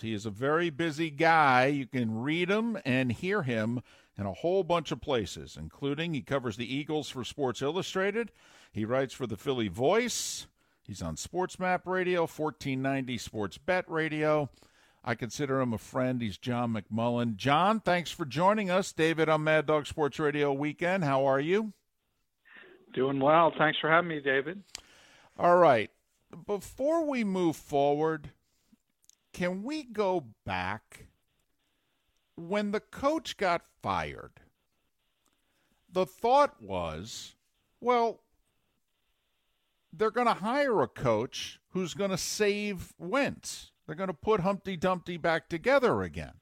He is a very busy guy. You can read him and hear him in a whole bunch of places, including he covers the Eagles for Sports Illustrated. He writes for the Philly Voice. He's on Sports Map Radio, 1490 Sports Bet Radio. I consider him a friend. He's John McMullen. John, thanks for joining us. David on Mad Dog Sports Radio Weekend. How are you? Doing well. Thanks for having me, David. All right. Before we move forward, can we go back when the coach got fired? The thought was, well, they're going to hire a coach who's going to save Wentz. They're going to put Humpty Dumpty back together again.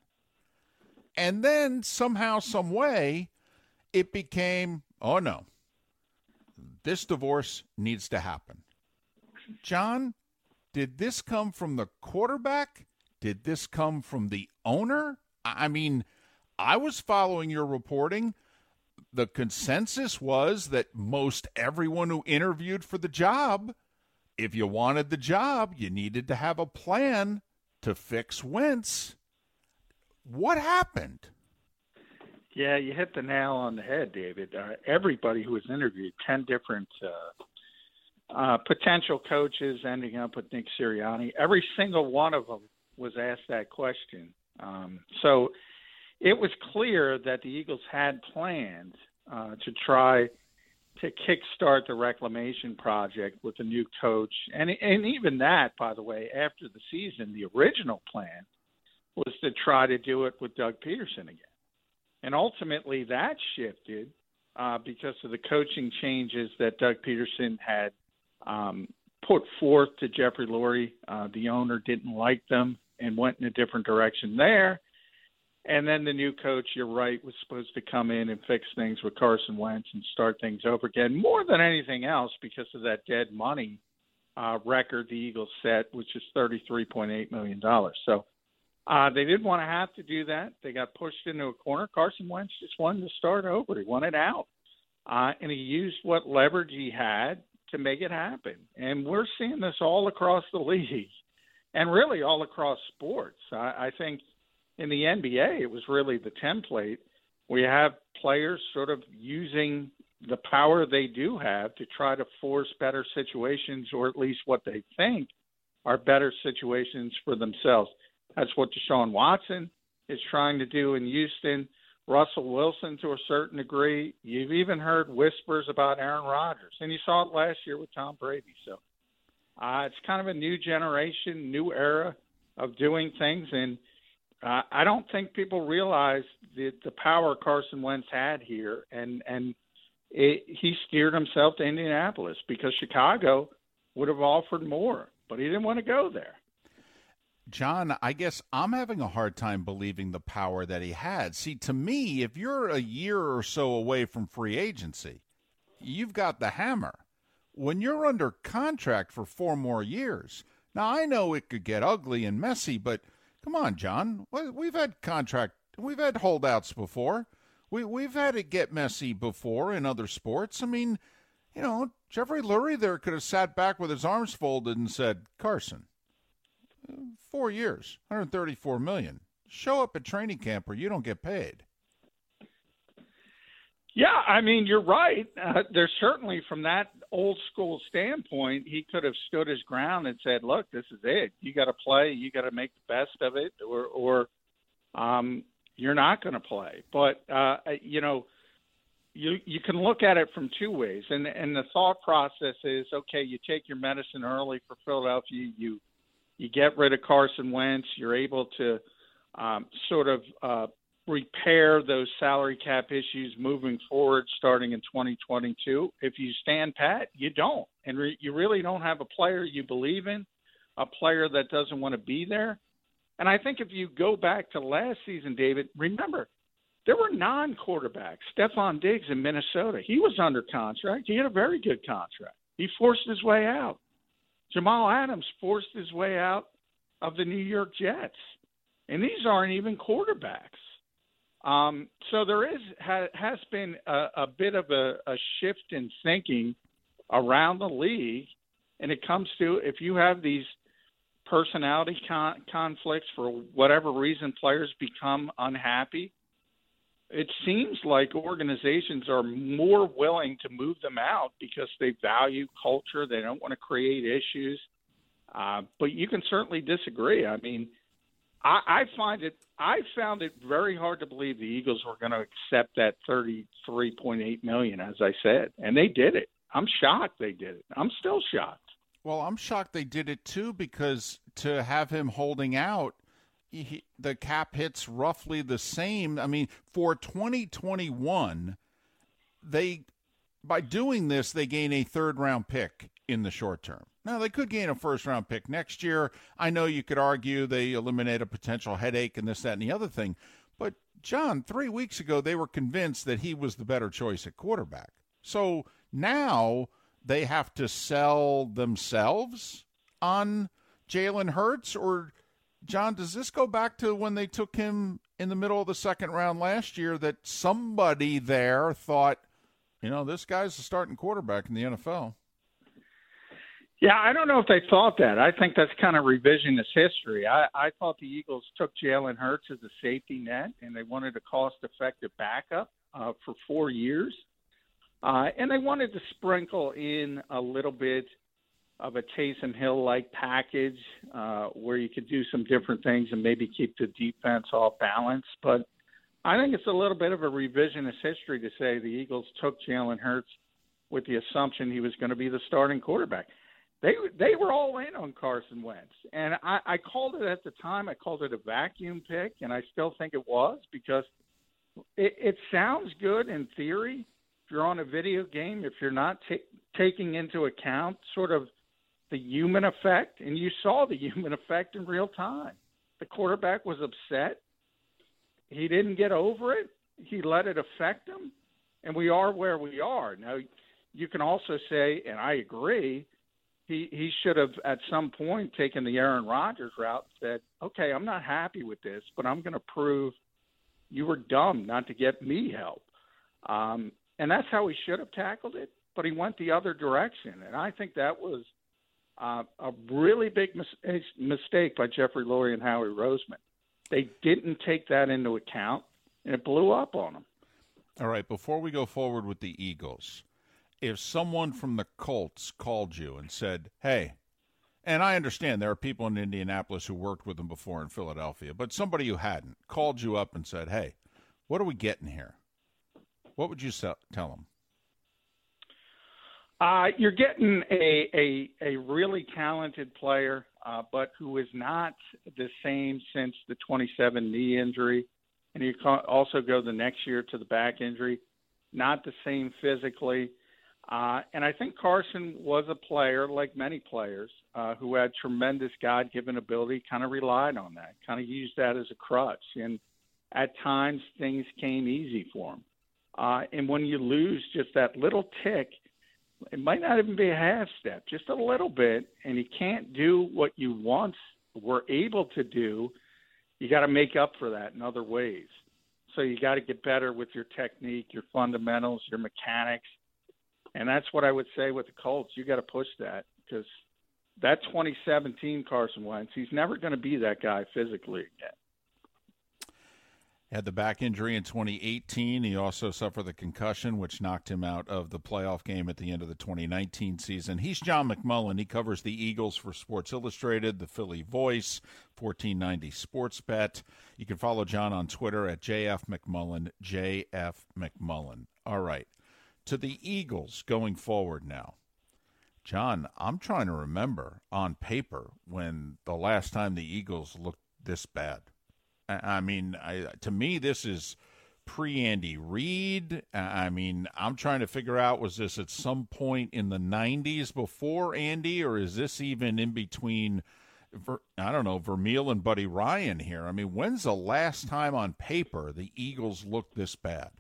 And then somehow, some way, it became, oh no, this divorce needs to happen. John, did this come from the quarterback? Did this come from the owner? I mean, I was following your reporting. The consensus was that most everyone who interviewed for the job, if you wanted the job, you needed to have a plan to fix Wentz. What happened? Yeah, you hit the nail on the head, David. Uh, everybody who was interviewed, 10 different uh, uh, potential coaches ending up with Nick Sirianni, every single one of them was asked that question. Um, so it was clear that the Eagles had planned uh, to try to kickstart the reclamation project with a new coach, and and even that, by the way, after the season, the original plan was to try to do it with Doug Pederson again. And ultimately, that shifted uh, because of the coaching changes that Doug Pederson had um, put forth to Jeffrey Lurie. Uh, the owner didn't like them and went in a different direction there. And then the new coach, you're right, was supposed to come in and fix things with Carson Wentz and start things over again. More than anything else, because of that dead money uh, record the Eagles set, which is $33.8 million. So uh, they didn't want to have to do that. They got pushed into a corner. Carson Wentz just wanted to start over. He wanted out. Uh, and he used what leverage he had to make it happen. And we're seeing this all across the league and really all across sports. I, I think in the NBA, it was really the template. We have players sort of using the power they do have to try to force better situations, or at least what they think are better situations for themselves. That's what Deshaun Watson is trying to do in Houston. Russell Wilson to a certain degree. You've even heard whispers about Aaron Rodgers, and you saw it last year with Tom Brady. So uh, it's kind of a new generation, new era of doing things, and uh, I don't think people realize the the power Carson Wentz had here, and and it, he steered himself to Indianapolis because Chicago would have offered more, but he didn't want to go there. John, I guess I'm having a hard time believing the power that he had. See, to me, if you're a year or so away from free agency, you've got the hammer. When you're under contract for four more years, now I know it could get ugly and messy, but come on, John. We've had contract, we've had holdouts before. We we've had it get messy before in other sports. I mean, you know, Jeffrey Lurie there could have sat back with his arms folded and said, "Carson, four years, 134 million. Show up at training camp or you don't get paid. Yeah, I mean you're right. Uh, there's certainly from that old school standpoint, he could have stood his ground and said, "Look, this is it. You got to play. You got to make the best of it, or, or um, you're not going to play." But uh, you know, you you can look at it from two ways, and and the thought process is, okay, you take your medicine early for Philadelphia. You you get rid of Carson Wentz. You're able to um, sort of uh, repair those salary cap issues moving forward starting in 2022. If you stand pat, you don't. And re- you really don't have a player you believe in, a player that doesn't want to be there. And I think if you go back to last season, David, remember there were non quarterbacks. Stefon Diggs in Minnesota, he was under contract. He had a very good contract. He forced his way out. Jamal Adams forced his way out of the New York Jets. And these aren't even quarterbacks. Um, so there is ha, has been a, a bit of a, a shift in thinking around the league, and it comes to if you have these personality con- conflicts for whatever reason, players become unhappy. It seems like organizations are more willing to move them out because they value culture. They don't want to create issues. Uh, but you can certainly disagree. I mean, I, I find it. I found it very hard to believe the Eagles were going to accept that thirty-three point eight million, as I said, and they did it. I'm shocked they did it. I'm still shocked. Well, I'm shocked they did it too because to have him holding out, he, the cap hits roughly the same. I mean, for 2021, they by doing this they gain a third round pick in the short term. Now, they could gain a first round pick next year. I know you could argue they eliminate a potential headache and this, that, and the other thing. But, John, three weeks ago, they were convinced that he was the better choice at quarterback. So now they have to sell themselves on Jalen Hurts? Or, John, does this go back to when they took him in the middle of the second round last year that somebody there thought, you know, this guy's the starting quarterback in the NFL? Yeah, I don't know if they thought that. I think that's kind of revisionist history. I, I thought the Eagles took Jalen Hurts as a safety net, and they wanted a cost-effective backup uh, for four years, uh, and they wanted to sprinkle in a little bit of a Taysom Hill-like package uh, where you could do some different things and maybe keep the defense off balance. But I think it's a little bit of a revisionist history to say the Eagles took Jalen Hurts with the assumption he was going to be the starting quarterback they they were all in on Carson Wentz, and I, I called it at the time. I called it a vacuum pick, and I still think it was because it, it sounds good in theory. If you're on a video game, if you're not t- taking into account sort of the human effect, and you saw the human effect in real time. The quarterback was upset. He didn't get over it. He let it affect him, and we are where we are now. You can also say, and I agree he he should have at some point taken the Aaron Rodgers route said, "Okay, I'm not happy with this, but I'm going to prove you were dumb not to get me help." Um, and that's how he should have tackled it. But he went the other direction, and I think that was uh, a really big mis- mistake by Jeffrey Lurie and Howie Roseman. They didn't take that into account, and it blew up on them. All right, before we go forward with the Eagles if someone from the Colts called you and said, "Hey," and I understand there are people in Indianapolis who worked with them before in Philadelphia, but somebody who hadn't called you up and said, "Hey, what are we getting here?" What would you tell them? Uh, you're getting a, a a really talented player, uh, but who is not the same since the 27 knee injury, and you also go the next year to the back injury. Not the same physically. Uh, and I think Carson was a player, like many players, uh, who had tremendous God given ability, kind of relied on that, kind of used that as a crutch. And at times things came easy for him. Uh, and when you lose just that little tick, it might not even be a half step, just a little bit, and you can't do what you once were able to do, you got to make up for that in other ways. So you got to get better with your technique, your fundamentals, your mechanics and that's what I would say with the Colts. You got to push that because that 2017 Carson Wentz, he's never going to be that guy physically again. Had the back injury in 2018. He also suffered the concussion, which knocked him out of the playoff game at the end of the 2019 season. He's John McMullen. He covers the Eagles for Sports Illustrated, the Philly Voice, 1490 Sports Bet. You can follow John on Twitter at JF McMullen, JF McMullen. All right to the Eagles going forward now. John, I'm trying to remember on paper when the last time the Eagles looked this bad. I, mean, I, to me, this is pre Andy Reid. I mean, I'm trying to figure out was this at some point in the 90s before Andy, or is this even in between I don't know, Vermeil and Buddy Ryan here. I mean, when's the last time on paper the Eagles looked this bad?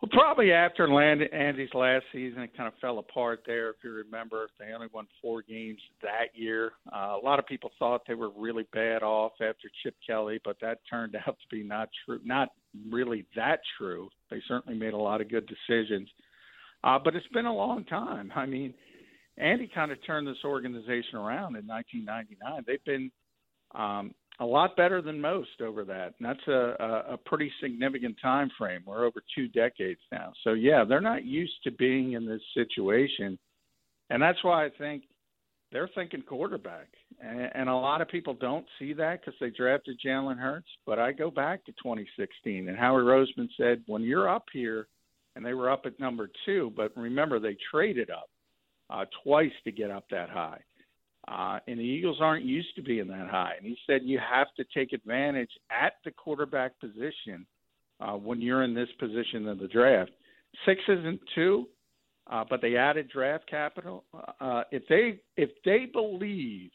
Well, probably after Andy's last season, it kind of fell apart there. If you remember, they only won four games that year. Uh, a lot of people thought they were really bad off after Chip Kelly, but that turned out to be not true. Not really that true. They certainly made a lot of good decisions, uh, but it's been a long time. I mean, Andy kind of turned this organization around in 1999. They've been um, a lot better than most over that. And that's a, a, a pretty significant time frame. We're over two decades now. So yeah, they're not used to being in this situation, and that's why I think they're thinking quarterback. And, and a lot of people don't see that because they drafted Jalen Hurts. But I go back to 2016, and Howie Roseman said, when you're up here, and they were up at number two, but remember they traded up uh, twice to get up that high. Uh, and the Eagles aren't used to being that high. And he said you have to take advantage at the quarterback position uh, when you're in this position in the draft. Six isn't two, uh, but they added draft capital. Uh, if they if they believe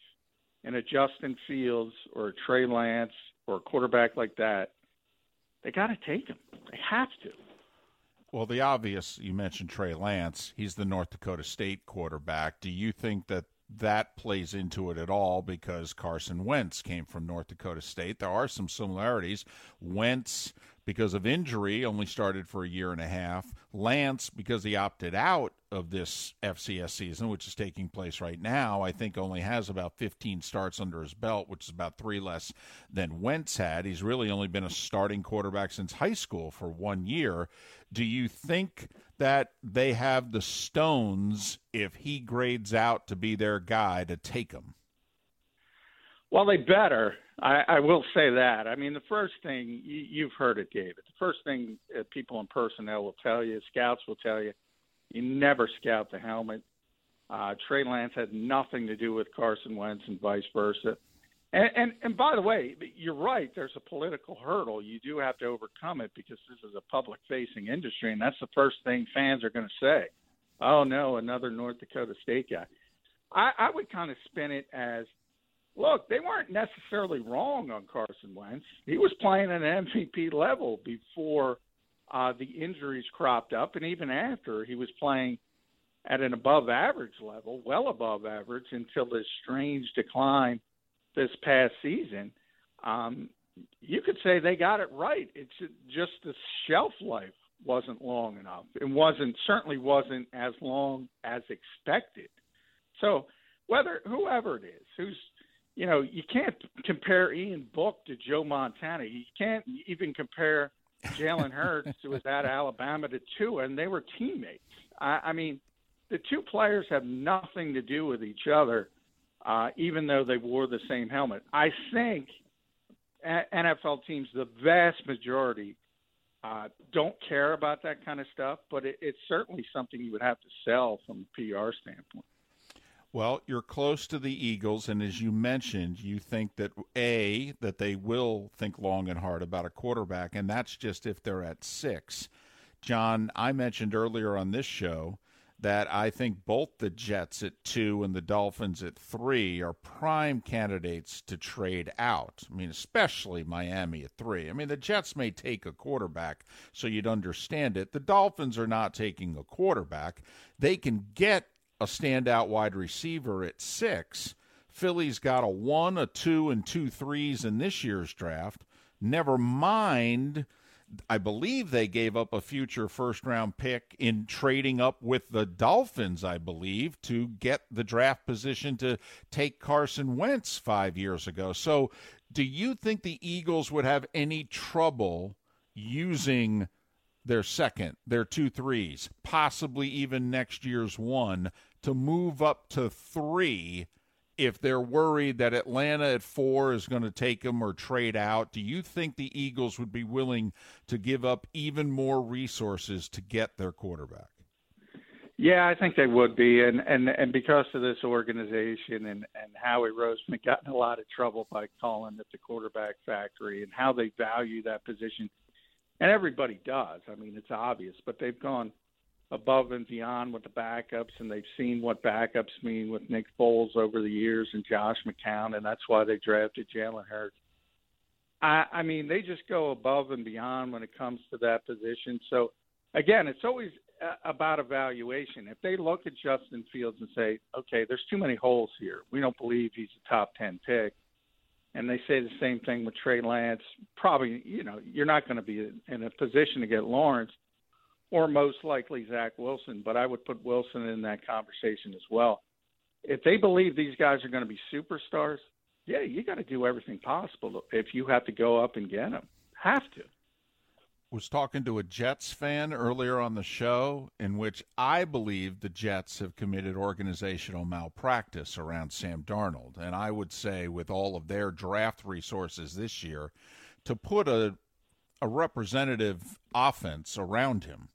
in a Justin Fields or a Trey Lance or a quarterback like that, they got to take him. They have to. Well, the obvious you mentioned Trey Lance. He's the North Dakota State quarterback. Do you think that that plays into it at all because Carson Wentz came from North Dakota State. There are some similarities. Wentz, because of injury, only started for a year and a half. Lance, because he opted out of this FCS season, which is taking place right now, I think only has about 15 starts under his belt, which is about three less than Wentz had. He's really only been a starting quarterback since high school for one year. Do you think that they have the stones if he grades out to be their guy to take him? Well, they better. I, I will say that. I mean, the first thing you, you've heard it, David. The first thing uh, people in personnel will tell you, scouts will tell you, you never scout the helmet. Uh, Trey Lance had nothing to do with Carson Wentz and vice versa. And, and and by the way, you're right. There's a political hurdle. You do have to overcome it because this is a public-facing industry, and that's the first thing fans are going to say. Oh no, another North Dakota State guy. I, I would kind of spin it as, look, they weren't necessarily wrong on Carson Wentz. He was playing at an MVP level before uh, the injuries cropped up, and even after he was playing at an above average level, well above average, until this strange decline this past season, um, you could say they got it right. It's just the shelf life wasn't long enough. It wasn't certainly wasn't as long as expected. So whether whoever it is, who's you know, you can't compare Ian Book to Joe Montana. You can't even compare Jalen Hurts, who was at Alabama, to Tua, and they were teammates. I, I mean, the two players have nothing to do with each other uh, even though they wore the same helmet. I think NFL teams, the vast majority, uh, don't care about that kind of stuff, but it, it's certainly something you would have to sell from a PR standpoint. Well, you're close to the Eagles, and as you mentioned, you think that a that they will think long and hard about a quarterback, and that's just if they're at six. John, I mentioned earlier on this show that I think both the Jets at two and the Dolphins at three are prime candidates to trade out. I mean, especially Miami at three. I mean, the Jets may take a quarterback, so you'd understand it. The Dolphins are not taking a quarterback. They can get a standout wide receiver at six. Philly's got a one, a two, and two threes in this year's draft. Never mind I believe they gave up a future first round pick in trading up with the Dolphins, I believe, to get the draft position to take Carson Wentz five years ago. So, do you think the Eagles would have any trouble using their second, their two threes, possibly even next year's one, to move up to three? If they're worried that Atlanta at four is going to take them or trade out, do you think the Eagles would be willing to give up even more resources to get their quarterback? Yeah, I think they would be, and and and because of this organization and and Howie Roseman got in a lot of trouble by calling it the quarterback factory and how they value that position, and everybody does. I mean, it's obvious, but they've gone above and beyond with the backups, and they've seen what backups mean with Nick Foles over the years and Josh McCown, and that's why they drafted Jalen Hurts. I, I mean, they just go above and beyond when it comes to that position. So, again, it's always uh, about evaluation. If they look at Justin Fields and say, okay, there's too many holes here, we don't believe he's a top 10 pick, and they say the same thing with Trey Lance, probably, you know, you're not going to be in a position to get Lawrence or most likely Zach Wilson, but I would put Wilson in that conversation as well. If they believe these guys are going to be superstars, yeah, you got to do everything possible if you have to go up and get them. Have to was talking to a Jets fan earlier on the show in which I believe the Jets have committed organizational malpractice around Sam Darnold. And I would say, with all of their draft resources this year, to put a, a representative offense around him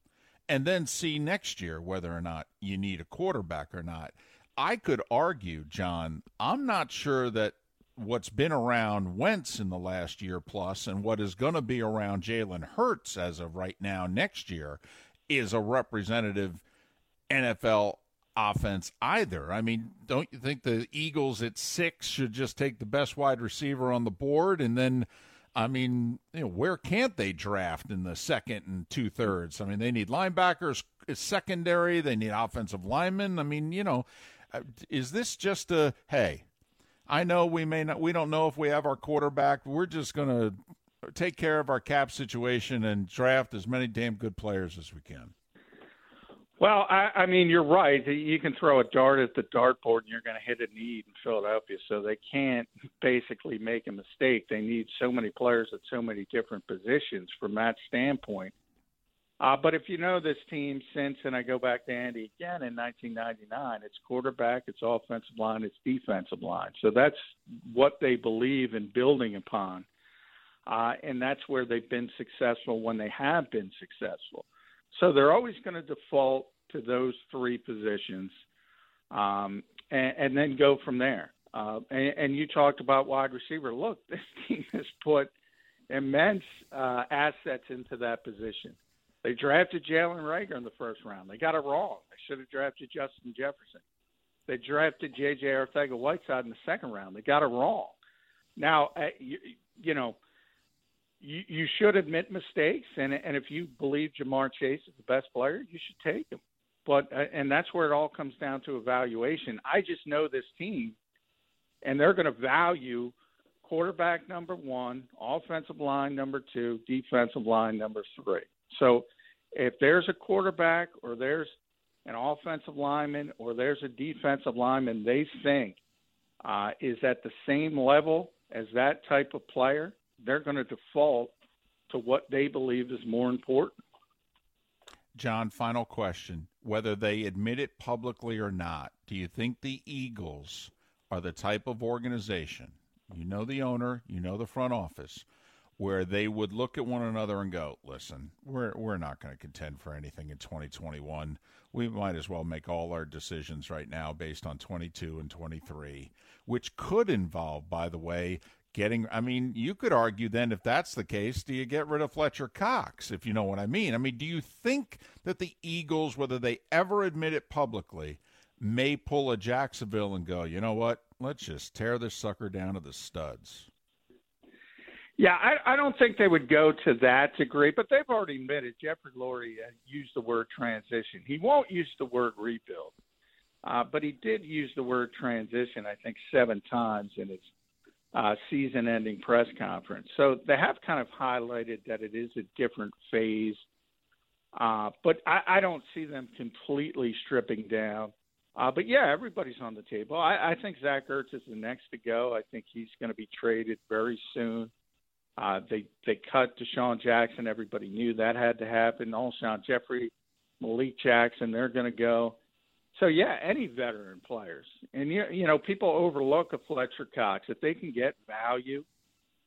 and then see next year whether or not you need a quarterback or not. I could argue, John, I'm not sure that what's been around Wentz in the last year plus and what is going to be around Jalen Hurts as of right now next year is a representative NFL offense either. I mean, don't you think the Eagles at six should just take the best wide receiver on the board and then? I mean, you know, where can't they draft in the second and two thirds? I mean, they need linebackers, secondary. They need offensive linemen. I mean, you know, uh, is this just a hey? I know we may not, we don't know if we have our quarterback. We're just going to take care of our cap situation and draft as many damn good players as we can. Well, I, I mean, you're right. You can throw a dart at the dartboard and you're going to hit a need in Philadelphia. So they can't basically make a mistake. They need so many players at so many different positions from that standpoint. Uh, but if you know this team since, and I go back to Andy again in 1999, it's quarterback, it's offensive line, it's defensive line. So that's what they believe in building upon. Uh, and that's where they've been successful when they have been successful. So they're always going to default to those three positions um, and, and then go from there. Uh, and, and you talked about wide receiver. Look, this team has put immense uh, assets into that position. They drafted Jalen Reagor in the first round. They got it wrong. They should have drafted Justin Jefferson. They drafted J.J. Arcega-Whiteside in the second round. They got it wrong. Now, uh, you, you know, you, you should admit mistakes, and and if you believe Ja'Marr Chase is the best player, you should take him. But uh, and that's where it all comes down to evaluation. I just know this team, and they're going to value quarterback number one, offensive line number two, defensive line number three. So if there's a quarterback or there's an offensive lineman or there's a defensive lineman they think uh, is at the same level as that type of player, they're going to default to what they believe is more important. John, final question. Whether they admit it publicly or not, do you think the Eagles are the type of organization? You know the owner, you know the front office where they would look at one another and go, "Listen, we're we're not going to contend for anything in 2021. We might as well make all our decisions right now based on 22 and 23, which could involve, by the way, getting I mean, you could argue then if that's the case, do you get rid of Fletcher Cox, if you know what I mean? I mean, do you think that the Eagles, whether they ever admit it publicly, may pull a Jacksonville and go, "You know what? Let's just tear this sucker down to the studs." Yeah, I, I don't think they would go to that degree, but they've already admitted Jeffrey Lurie used the word transition. He won't use the word rebuild, uh, but he did use the word transition, I think, seven times in his uh, season ending press conference. So they have kind of highlighted that it is a different phase, uh, but I, I don't see them completely stripping down. Uh, but yeah, everybody's on the table. I, I think Zach Ertz is the next to go. I think he's going to be traded very soon. Uh, they they cut DeSean Jackson. Everybody knew that had to happen. Alshon Jeffery, Malik Jackson, they're going to go. So yeah, any veteran players, and you you know people overlook a Fletcher Cox if they can get value.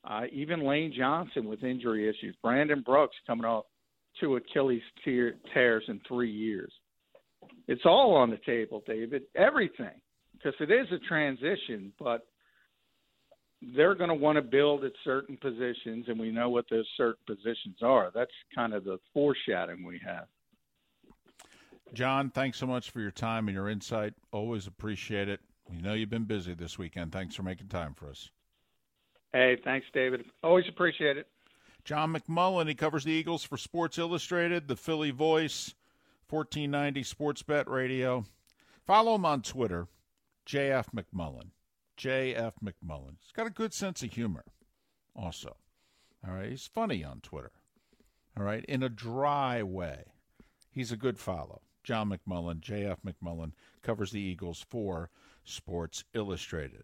Uh, even Lane Johnson with injury issues, Brandon Brooks coming off two Achilles tear, tears in three years. It's all on the table, David. Everything, because it is a transition, but they're going to want to build at certain positions, and we know what those certain positions are. That's kind of the foreshadowing we have. John, thanks so much for your time and your insight. Always appreciate it. We know you've been busy this weekend. Thanks for making time for us. Hey, thanks, David. Always appreciate it. John McMullen, he covers the Eagles for Sports Illustrated, the Philly Voice, 1490 Sports Bet Radio. Follow him on Twitter, JF McMullen. JF McMullen. He's got a good sense of humor, also. All right. He's funny on Twitter. All right. In a dry way. He's a good follow. John McMullen, JF McMullen, covers the Eagles for Sports Illustrated.